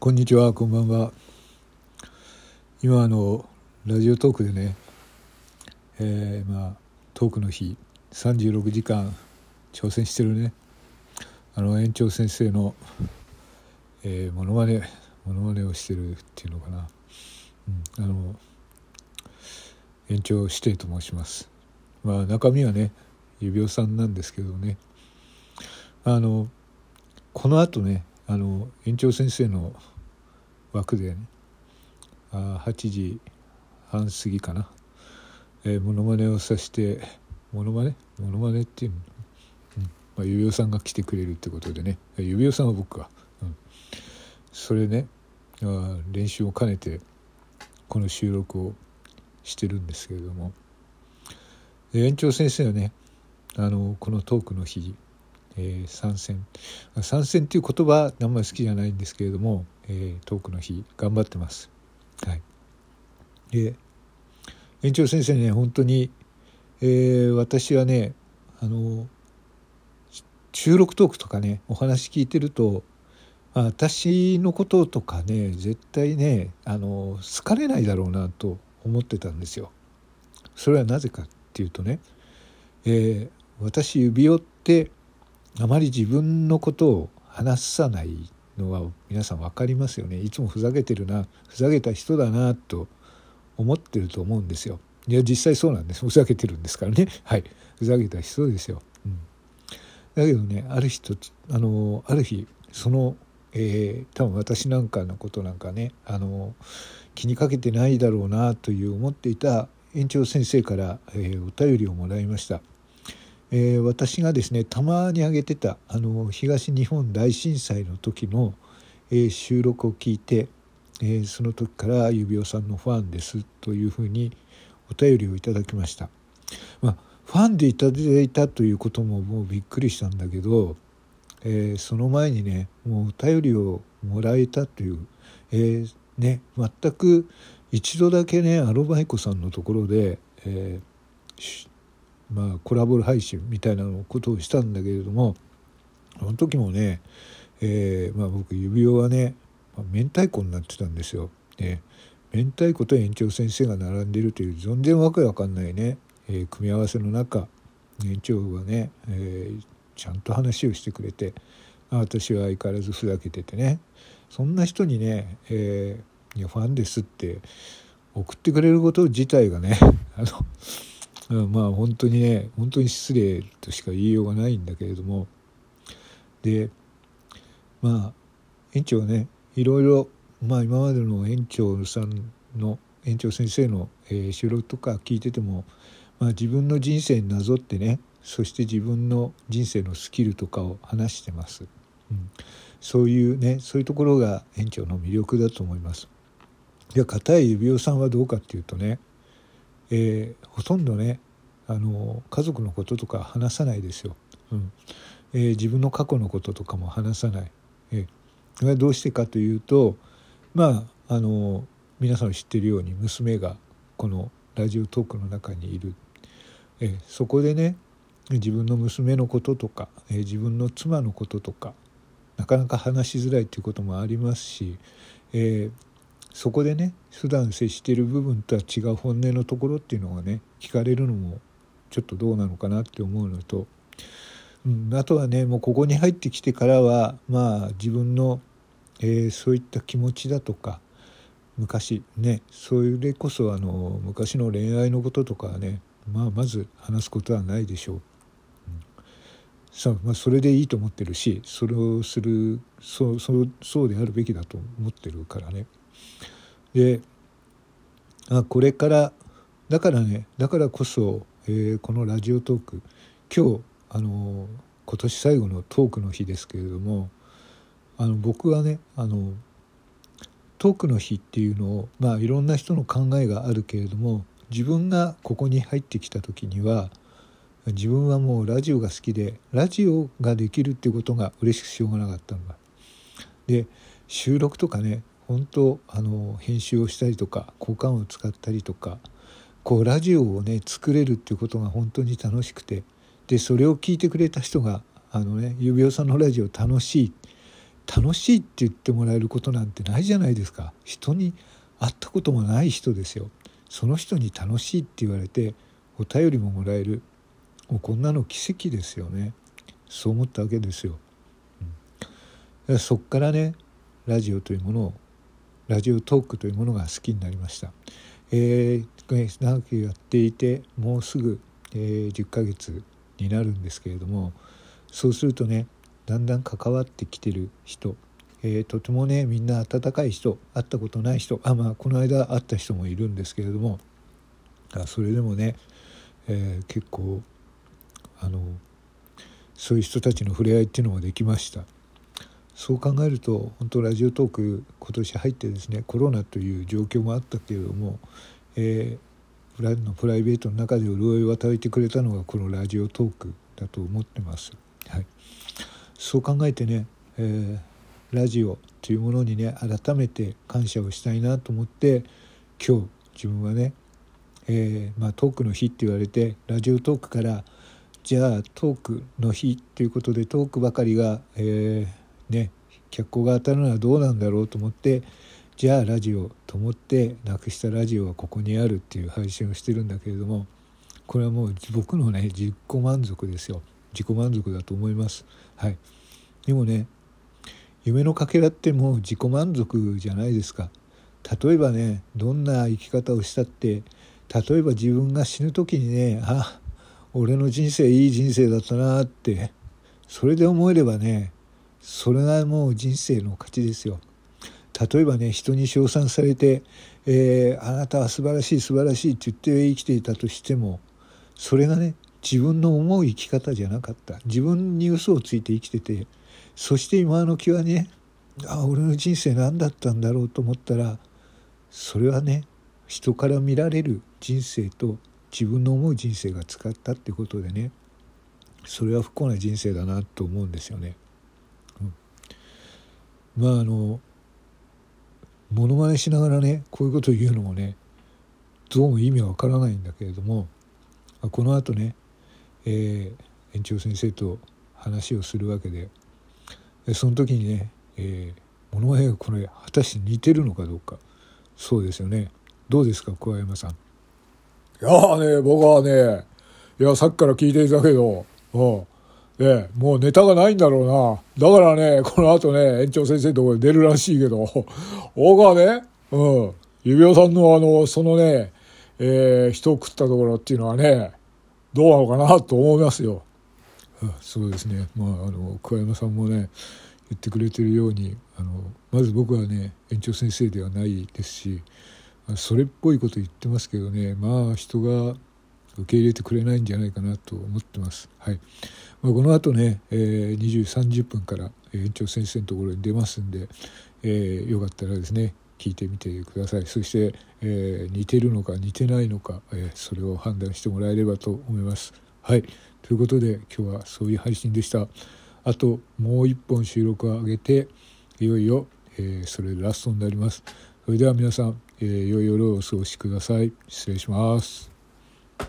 こんにちは、こんばんは。今あのラジオトークでね、えー、まあトークの日36時間挑戦してるねあの園長先生の、えー、モノマネモノマネをしてるっていうのかな、うん、あの園長指定と申します。まあ中身はね指輪さんなんですけどねあのこのあとねあの園長先生の枠でね。あ8時半過ぎかな、えー、モノマネをさしてモノマネ？モノマネっていうの、うん。まあ、指輪さんが来てくれるってことでね。指輪さんは僕か、うん、それねあ練習を兼ねてこの収録をしてるんですけれども。園長先生はねあのこのトークの日えー、参戦参戦っていう言葉あんまり好きじゃないんですけれども、えー、トークの日頑張ってます。はい、で園長先生ね本当に、えー、私はねあの収録トークとかねお話聞いてると私のこととかね絶対ねあの好かれないだろうなと思ってたんですよ。それはなぜかっていうとね、えー、私指輪ってあまり自分のことを話さないのは皆さん分かりますよね。いつもふざけてるなふざけた人だなと思ってると思うんですよ。いや実際そうなんです。ふざけてるんですからね。はい。ふざけた人ですよ、うん、だけどねある日あのある日その、えー、多分私なんかのことなんかねあの気にかけてないだろうなという思っていた園長先生から、えー、お便りをもらいました。えー、私がですねたまに上げてたあの東日本大震災の時の、えー、収録を聞いて、えー、その時から指輪さんのファンですというふうにお便りをいただきました。まあ、ファンでいただいたということももうびっくりしたんだけど、え、その前にねもうお便りをもらえたという、え、ね全く一度だけねアロバイコさんのところで、えー、まあ、コラボ配信みたいなことをしたんだけれどもその時もね、えー、まあ、僕指輪はね、まあ、明太子になってたんですよ。ね、明太子と園長先生が並んでいるという全然わけわかんないね、えー、組み合わせの中園長がね、えー、ちゃんと話をしてくれて私は相変わらずふざけててねそんな人にね、え、いやファンですって送ってくれること自体がね あのまあ本当にね本当に失礼としか言いようがないんだけれども。でまあ園長ねいろいろまあ今までの園長さんの園長先生の、えー、収録とか聞いてても、まあ、自分の人生になぞってねそして自分の人生のスキルとかを話してます、うん、そういうねそういうところが園長の魅力だと思います。で片井指輪さんはどうかっていうとねえー、ほとんどねあの家族のこととか話さないですよ、うん。えー、自分の過去のこととかも話さない、えー、どうしてかというとまああの皆さん知ってるように娘がこのラジオトークの中にいる、えー、そこでね自分の娘のこととか、えー、自分の妻のこととかなかなか話しづらいということもありますし、えー、そこでね普段接している部分とは違う本音のところっていうのがね聞かれるのもちょっとどうなのかなって思うのと、うん、あとはねもうここに入ってきてからはまあ自分の、えー、そういった気持ちだとか昔ねそれこそあの昔の恋愛のこととかはね、まあ、まず話すことはないでしょう。さまあ、それでいいと思ってるしそれをするそうそうそうであるべきだと思ってるからね。であこれからだからねだからこそ、えー、このラジオトーク今日あの今年最後のトークの日ですけれどもあの僕はねあのトークの日っていうのをまあいろんな人の考えがあるけれども自分がここに入ってきた時には自分はもうラジオが好きでラジオができるっていうことが嬉しくしょうがなかったんだ。で収録とかね本当あの編集をしたりとか交換を使ったりとかこうラジオをね作れるっていうことが本当に楽しくてでそれを聞いてくれた人があのね指輪さんのラジオ楽しい楽しいって言ってもらえることなんてないじゃないですか。人に会ったこともない人ですよ。その人に楽しいって言われてお便りももらえるもうこんなの奇跡ですよね。そう思ったわけですよ、うん、そっからねラジオというものをラジオトークというものが好きになりました、えー、長くやっていてもうすぐ、えー、10ヶ月になるんですけれどもそうするとねだんだん関わってきてる人、えー、とてもねみんな温かい人会ったことない人あまあこの間会った人もいるんですけれどもあそれでもね、えー、結構あのそういう人たちの触れ合いっていうのもできました。そう考えると本当ラジオトーク今年入ってですねコロナという状況もあったけれども、えー、ラのプライベートの中で潤いを与えてくれたのがこのラジオトークだと思ってます。はい、そう考えてね、えー、ラジオというものにね改めて感謝をしたいなと思って今日自分はね、えー、まあ、トークの日って言われてラジオトークからじゃあトークの日ということでトークばかりが、えー、ね脚光が当たるのはどうなんだろうと思ってじゃあラジオと思ってなくしたラジオはここにあるっていう配信をしてるんだけれどもこれはもう僕のね自己満足ですよ。自己満足だと思います。はい。でもね夢のかけらってもう自己満足じゃないですか。例えばねどんな生き方をしたって例えば自分が死ぬ時にねあ俺の人生いい人生だったなってそれで思えればねそれがもう人生の勝ちですよ例えばね人に称賛されて、えー、あなたは素晴らしい素晴らしいって言って生きていたとしてもそれがね自分の思う生き方じゃなかった自分に嘘をついて生きててそして今の気はねあ俺の人生何だったんだろうと思ったらそれはね人から見られる人生と自分の思う人生が使ったってことでねそれは不幸な人生だなと思うんですよね。まああのものまねしながらねこういうことを言うのもねどうも意味はわからないんだけれどもこのあとねえー、園長先生と話をするわけでその時にね、えー、物まねがこれ果たして似てるのかどうか。そうですよね。どうですか小山さん。いやね僕はねいやさっきから聞いていたけどうん。ええ、もうネタがないんだろうな。だからね、この後ね、園長先生とこで出るらしいけど、僕はね、うん、指輪さんのあの、そのね、えー、人を食ったところっていうのはね、どうなのかなと思いますよ。そうですね、まあ、あの桑山さんもね言ってくれてるようにあのまず僕はね園長先生ではないですしそれっぽいこと言ってますけどねまあ人が受け入れてくれないんじゃないかなと思ってます。はいまあ、この後ね、えー、20時30分から園長先生のところに出ますんで、えー、よかったらですね聞いてみてくださいそして、えー、似てるのか似てないのか、えー、それを判断してもらえればと思います。はいということで今日はそういう配信でした。あともう一本収録を上げていよいよ、えー、それでラストになります。それでは皆さん、えー、良い夜をお過ごしください。失礼します。